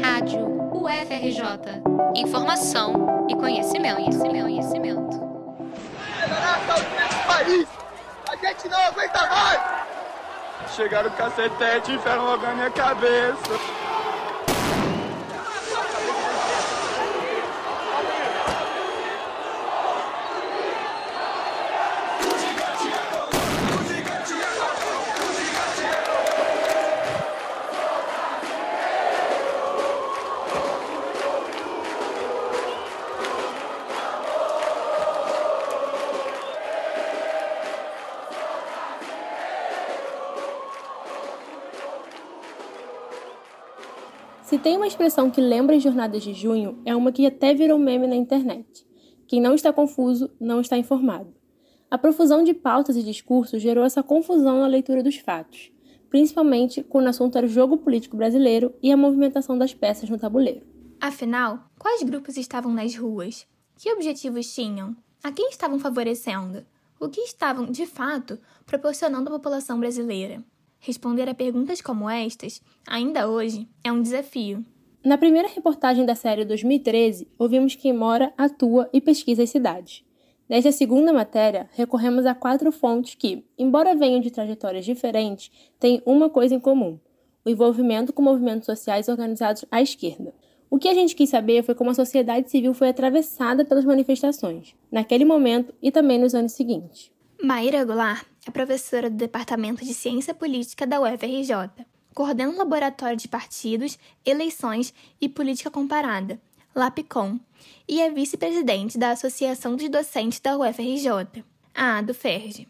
Rádio UFRJ. Informação e conhecimento, conhecimento, conhecimento. país! A gente não aguenta mais! Chegaram o cacetete e enfiaram logo na minha cabeça. Tem uma expressão que lembra as jornadas de junho, é uma que até virou meme na internet. Quem não está confuso, não está informado. A profusão de pautas e discursos gerou essa confusão na leitura dos fatos, principalmente quando o assunto era o jogo político brasileiro e a movimentação das peças no tabuleiro. Afinal, quais grupos estavam nas ruas? Que objetivos tinham? A quem estavam favorecendo? O que estavam, de fato, proporcionando à população brasileira? Responder a perguntas como estas, ainda hoje, é um desafio. Na primeira reportagem da série 2013, ouvimos quem mora, atua e pesquisa as cidades. Nesta segunda matéria, recorremos a quatro fontes que, embora venham de trajetórias diferentes, têm uma coisa em comum: o envolvimento com movimentos sociais organizados à esquerda. O que a gente quis saber foi como a sociedade civil foi atravessada pelas manifestações, naquele momento e também nos anos seguintes. Maíra Goulart é professora do Departamento de Ciência Política da UFRJ. Coordena o Laboratório de Partidos, Eleições e Política Comparada, LAPCOM, e é vice-presidente da Associação dos Docentes da UFRJ, a do FERJ.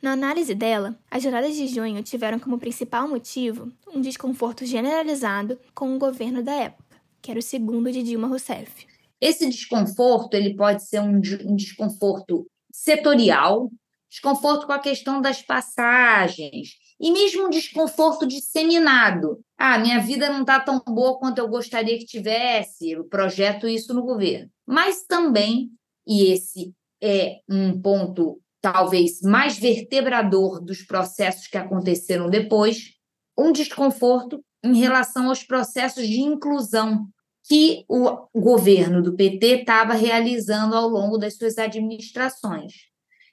Na análise dela, as jornadas de junho tiveram como principal motivo um desconforto generalizado com o governo da época, que era o segundo de Dilma Rousseff. Esse desconforto ele pode ser um, um desconforto setorial, desconforto com a questão das passagens e mesmo um desconforto disseminado. Ah, minha vida não está tão boa quanto eu gostaria que tivesse, eu projeto isso no governo. Mas também, e esse é um ponto talvez mais vertebrador dos processos que aconteceram depois, um desconforto em relação aos processos de inclusão que o governo do PT estava realizando ao longo das suas administrações.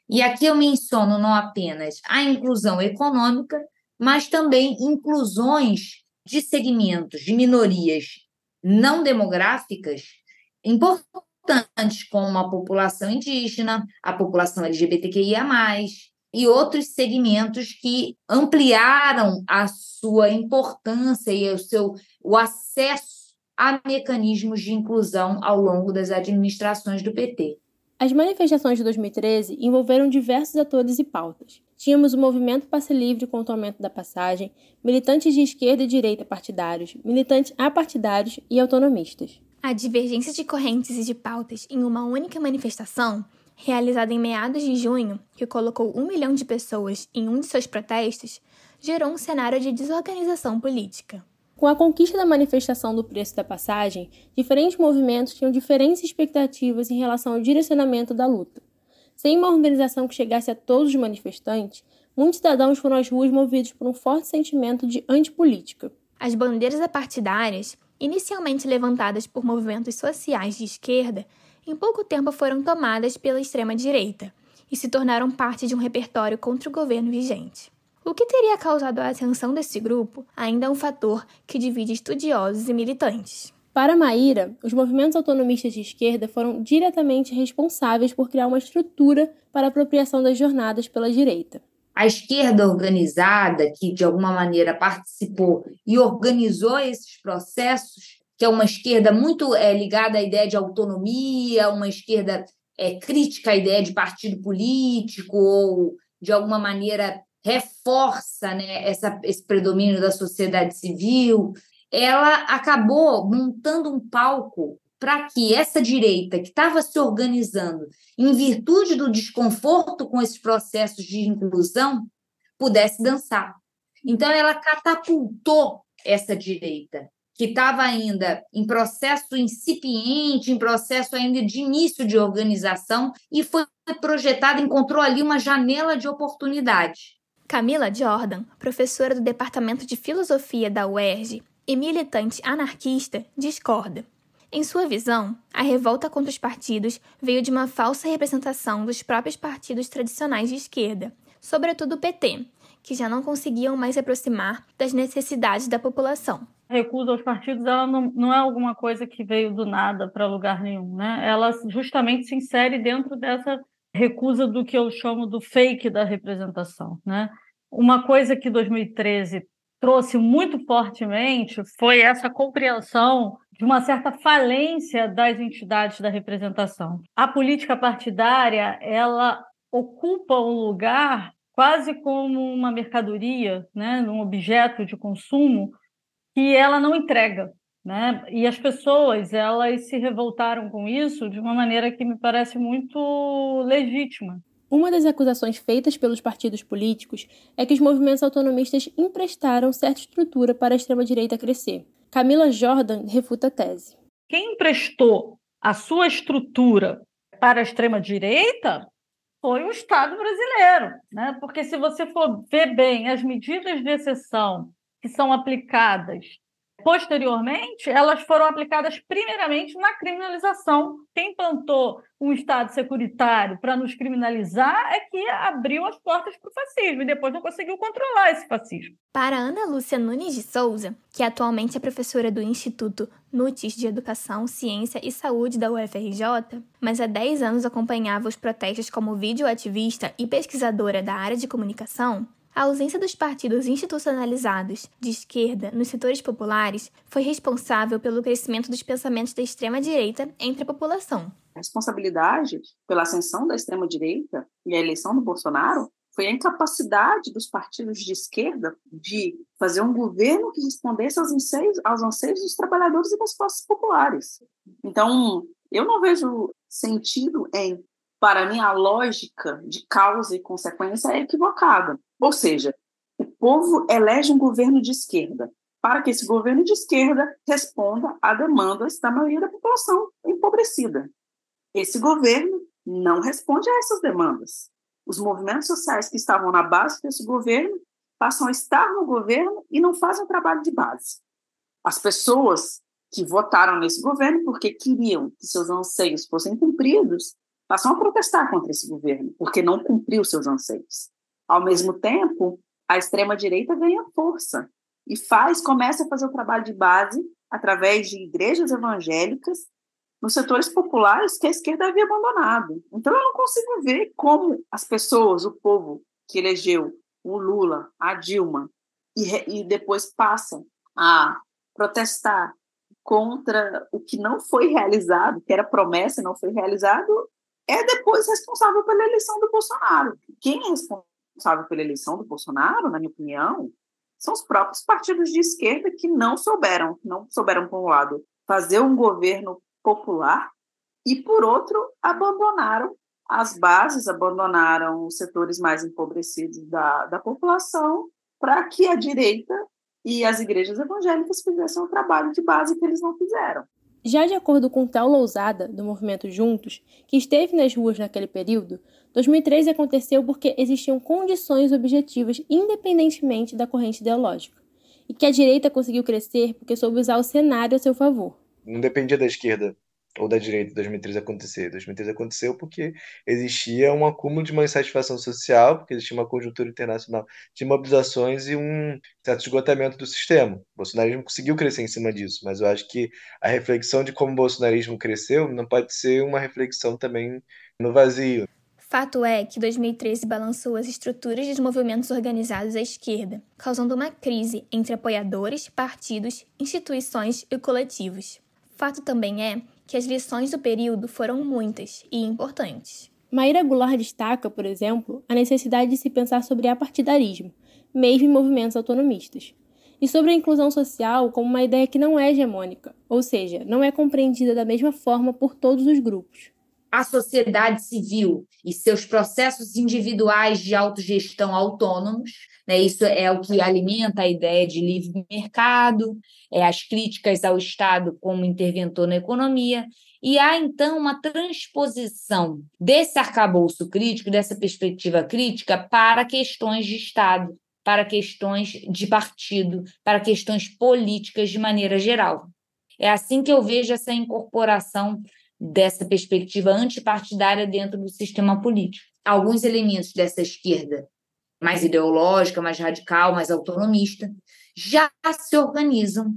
E aqui eu menciono não apenas a inclusão econômica, mas também inclusões de segmentos, de minorias não demográficas importantes, como a população indígena, a população LGBTQIA, e outros segmentos que ampliaram a sua importância e o seu o acesso a mecanismos de inclusão ao longo das administrações do PT. As manifestações de 2013 envolveram diversos atores e pautas. Tínhamos o movimento Passe Livre contra o aumento da passagem, militantes de esquerda e direita partidários, militantes apartidários e autonomistas. A divergência de correntes e de pautas em uma única manifestação, realizada em meados de junho, que colocou um milhão de pessoas em um de seus protestos, gerou um cenário de desorganização política. Com a conquista da manifestação do preço da passagem, diferentes movimentos tinham diferentes expectativas em relação ao direcionamento da luta. Sem uma organização que chegasse a todos os manifestantes, muitos cidadãos foram às ruas movidos por um forte sentimento de antipolítica. As bandeiras apartidárias, inicialmente levantadas por movimentos sociais de esquerda, em pouco tempo foram tomadas pela extrema-direita e se tornaram parte de um repertório contra o governo vigente. O que teria causado a ascensão desse grupo ainda é um fator que divide estudiosos e militantes. Para Maíra, os movimentos autonomistas de esquerda foram diretamente responsáveis por criar uma estrutura para a apropriação das jornadas pela direita. A esquerda organizada, que de alguma maneira participou e organizou esses processos, que é uma esquerda muito é, ligada à ideia de autonomia, uma esquerda é, crítica à ideia de partido político, ou de alguma maneira reforça né, essa, esse predomínio da sociedade civil, ela acabou montando um palco para que essa direita que estava se organizando em virtude do desconforto com esses processos de inclusão pudesse dançar. Então ela catapultou essa direita que estava ainda em processo incipiente, em processo ainda de início de organização e foi projetada, encontrou ali uma janela de oportunidade. Camila Jordan, professora do Departamento de Filosofia da UERJ e militante anarquista, discorda. Em sua visão, a revolta contra os partidos veio de uma falsa representação dos próprios partidos tradicionais de esquerda, sobretudo o PT, que já não conseguiam mais se aproximar das necessidades da população. A recusa aos partidos ela não, não é alguma coisa que veio do nada para lugar nenhum, né? Ela justamente se insere dentro dessa recusa do que eu chamo do fake da representação, né? Uma coisa que 2013 trouxe muito fortemente foi essa compreensão de uma certa falência das entidades da representação. A política partidária, ela ocupa um lugar quase como uma mercadoria, né, um objeto de consumo que ela não entrega, né? E as pessoas, elas se revoltaram com isso de uma maneira que me parece muito legítima. Uma das acusações feitas pelos partidos políticos é que os movimentos autonomistas emprestaram certa estrutura para a extrema-direita crescer. Camila Jordan refuta a tese. Quem emprestou a sua estrutura para a extrema-direita foi o Estado brasileiro, né? Porque se você for ver bem as medidas de exceção que são aplicadas Posteriormente, elas foram aplicadas primeiramente na criminalização. Quem plantou um Estado securitário para nos criminalizar é que abriu as portas para o fascismo e depois não conseguiu controlar esse fascismo. Para Ana Lúcia Nunes de Souza, que atualmente é professora do Instituto NUTIS de Educação, Ciência e Saúde da UFRJ, mas há 10 anos acompanhava os protestos como videoativista e pesquisadora da área de comunicação, a ausência dos partidos institucionalizados de esquerda nos setores populares foi responsável pelo crescimento dos pensamentos da extrema-direita entre a população. A responsabilidade pela ascensão da extrema-direita e a eleição do Bolsonaro foi a incapacidade dos partidos de esquerda de fazer um governo que respondesse aos anseios, aos anseios dos trabalhadores e das classes populares. Então, eu não vejo sentido em para mim, a lógica de causa e consequência é equivocada. Ou seja, o povo elege um governo de esquerda para que esse governo de esquerda responda a demandas da maioria da população empobrecida. Esse governo não responde a essas demandas. Os movimentos sociais que estavam na base desse governo passam a estar no governo e não fazem o trabalho de base. As pessoas que votaram nesse governo porque queriam que seus anseios fossem cumpridos passam a protestar contra esse governo, porque não cumpriu seus anseios. Ao mesmo tempo, a extrema-direita ganha força e faz, começa a fazer o trabalho de base através de igrejas evangélicas nos setores populares que a esquerda havia abandonado. Então, eu não consigo ver como as pessoas, o povo que elegeu o Lula, a Dilma, e, e depois passam a protestar contra o que não foi realizado, que era promessa e não foi realizado, é depois responsável pela eleição do Bolsonaro. Quem é responsável pela eleição do Bolsonaro, na minha opinião, são os próprios partidos de esquerda que não souberam, não souberam, por um lado, fazer um governo popular e, por outro, abandonaram as bases, abandonaram os setores mais empobrecidos da, da população para que a direita e as igrejas evangélicas fizessem o trabalho de base que eles não fizeram. Já de acordo com Tal Lousada, do movimento Juntos, que esteve nas ruas naquele período, 2013 aconteceu porque existiam condições objetivas independentemente da corrente ideológica, e que a direita conseguiu crescer porque soube usar o cenário a seu favor. Não dependia da esquerda ou da direita 2013 acontecer. 2013 aconteceu porque existia um acúmulo de uma insatisfação social, porque existia uma conjuntura internacional de mobilizações e um certo esgotamento do sistema. O bolsonarismo conseguiu crescer em cima disso, mas eu acho que a reflexão de como o bolsonarismo cresceu não pode ser uma reflexão também no vazio. Fato é que 2013 balançou as estruturas dos movimentos organizados à esquerda, causando uma crise entre apoiadores, partidos, instituições e coletivos. Fato também é que as lições do período foram muitas e importantes. Maíra Goulart destaca, por exemplo, a necessidade de se pensar sobre apartidarismo, mesmo em movimentos autonomistas, e sobre a inclusão social como uma ideia que não é hegemônica, ou seja, não é compreendida da mesma forma por todos os grupos. A sociedade civil e seus processos individuais de autogestão autônomos né? Isso é o que alimenta a ideia de livre mercado, é, as críticas ao Estado como interventor na economia, e há então uma transposição desse arcabouço crítico, dessa perspectiva crítica, para questões de Estado, para questões de partido, para questões políticas de maneira geral. É assim que eu vejo essa incorporação dessa perspectiva antipartidária dentro do sistema político. Alguns elementos dessa esquerda mais ideológica, mais radical, mais autonomista, já se organizam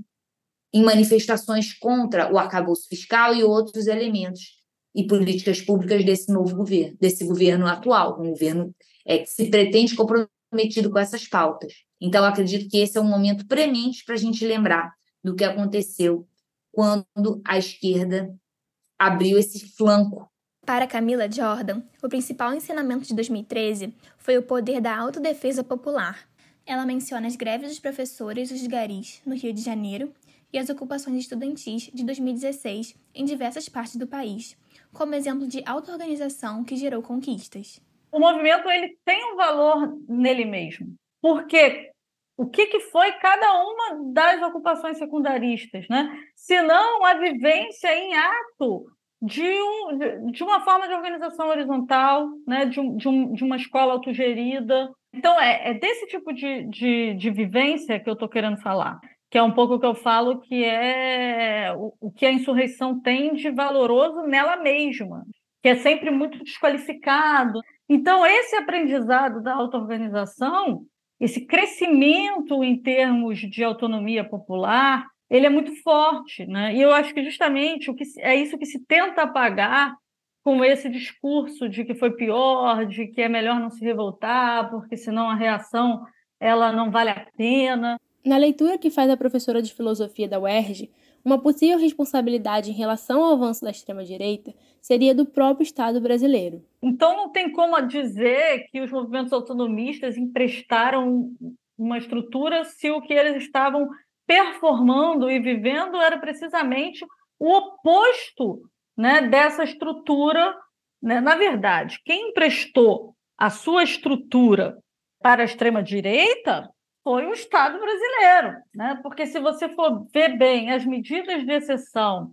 em manifestações contra o arcabouço fiscal e outros elementos e políticas públicas desse novo governo, desse governo atual, um governo é, que se pretende comprometido com essas pautas. Então, acredito que esse é um momento premente para a gente lembrar do que aconteceu quando a esquerda abriu esse flanco. Para Camila Jordan, o principal ensinamento de 2013 foi o poder da autodefesa popular. Ela menciona as greves dos professores dos garis no Rio de Janeiro e as ocupações estudantis de 2016 em diversas partes do país, como exemplo de auto-organização que gerou conquistas. O movimento ele tem um valor nele mesmo, porque o que, que foi cada uma das ocupações secundaristas, né? Senão a vivência em ato de, um, de uma forma de organização horizontal, né? de, um, de, um, de uma escola autogerida. Então, é, é desse tipo de, de, de vivência que eu estou querendo falar que é um pouco o que eu falo que é o, o que a insurreição tem de valoroso nela mesma, que é sempre muito desqualificado. Então, esse aprendizado da auto-organização, esse crescimento em termos de autonomia popular, ele é muito forte, né? E eu acho que justamente o que é isso que se tenta apagar com esse discurso de que foi pior, de que é melhor não se revoltar, porque senão a reação ela não vale a pena. Na leitura que faz a professora de filosofia da UERJ, uma possível responsabilidade em relação ao avanço da extrema-direita seria do próprio Estado brasileiro. Então, não tem como dizer que os movimentos autonomistas emprestaram uma estrutura se o que eles estavam performando e vivendo era precisamente o oposto né, dessa estrutura. Né? Na verdade, quem emprestou a sua estrutura para a extrema-direita foi o Estado brasileiro, né? Porque se você for ver bem as medidas de exceção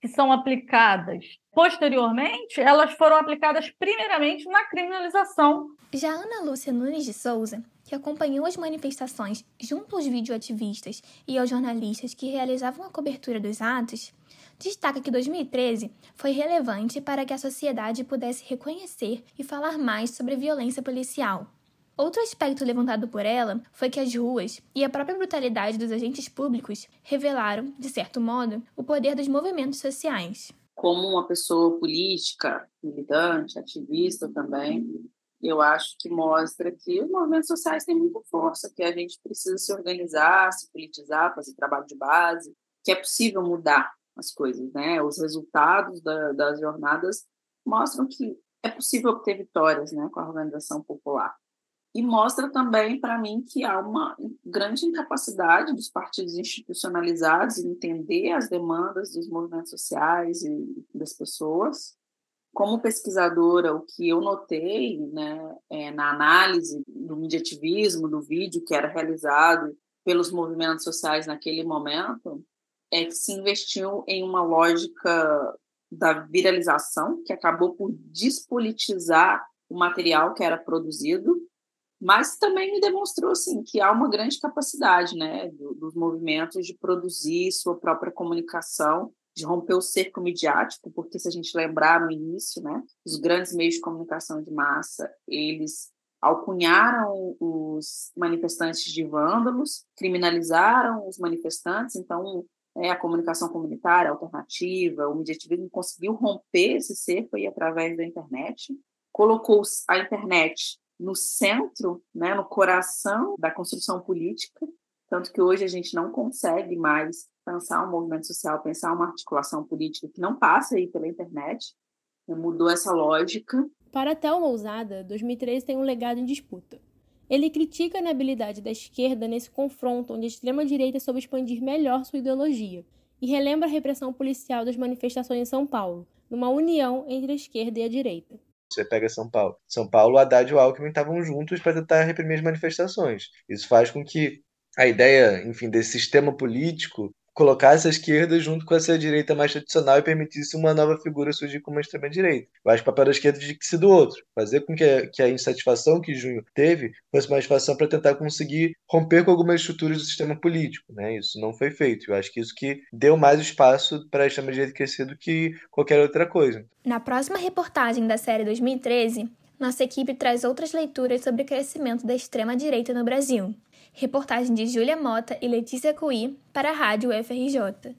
que são aplicadas posteriormente, elas foram aplicadas primeiramente na criminalização. Já Ana Lúcia Nunes de Souza, que acompanhou as manifestações junto aos videoativistas e aos jornalistas que realizavam a cobertura dos atos, destaca que 2013 foi relevante para que a sociedade pudesse reconhecer e falar mais sobre a violência policial. Outro aspecto levantado por ela foi que as ruas e a própria brutalidade dos agentes públicos revelaram, de certo modo, o poder dos movimentos sociais. Como uma pessoa política, militante, ativista também, eu acho que mostra que os movimentos sociais têm muita força, que a gente precisa se organizar, se politizar, fazer trabalho de base, que é possível mudar as coisas, né? Os resultados da, das jornadas mostram que é possível obter vitórias, né, com a organização popular e mostra também para mim que há uma grande incapacidade dos partidos institucionalizados em entender as demandas dos movimentos sociais e das pessoas. Como pesquisadora, o que eu notei né, é, na análise do mediativismo, do vídeo que era realizado pelos movimentos sociais naquele momento, é que se investiu em uma lógica da viralização, que acabou por despolitizar o material que era produzido mas também me demonstrou assim que há uma grande capacidade né, dos movimentos de produzir sua própria comunicação, de romper o cerco midiático, porque se a gente lembrar no início, né, os grandes meios de comunicação de massa, eles alcunharam os manifestantes de vândalos, criminalizaram os manifestantes, então é, a comunicação comunitária alternativa, o mediativismo conseguiu romper esse cerco aí através da internet, colocou a internet no centro, né, no coração da construção política, tanto que hoje a gente não consegue mais pensar um movimento social, pensar uma articulação política que não passa aí pela internet, né, mudou essa lógica. Para Thelma Ousada, 2013 tem um legado em disputa. Ele critica a inabilidade da esquerda nesse confronto onde a extrema-direita soube expandir melhor sua ideologia e relembra a repressão policial das manifestações em São Paulo, numa união entre a esquerda e a direita. Você pega São Paulo. São Paulo, Haddad e o Alckmin estavam juntos para tentar reprimir as manifestações. Isso faz com que a ideia, enfim, desse sistema político colocasse a esquerda junto com essa direita mais tradicional e permitisse uma nova figura surgir como extrema-direita. Eu acho que o papel da esquerda tinha que ser do outro, fazer com que a, que a insatisfação que Junho teve fosse uma satisfação para tentar conseguir romper com algumas estruturas do sistema político. Né? Isso não foi feito. Eu acho que isso que deu mais espaço para a extrema-direita crescer do que qualquer outra coisa. Na próxima reportagem da série 2013, nossa equipe traz outras leituras sobre o crescimento da extrema-direita no Brasil. Reportagem de Júlia Mota e Letícia Cui para a Rádio UFRJ.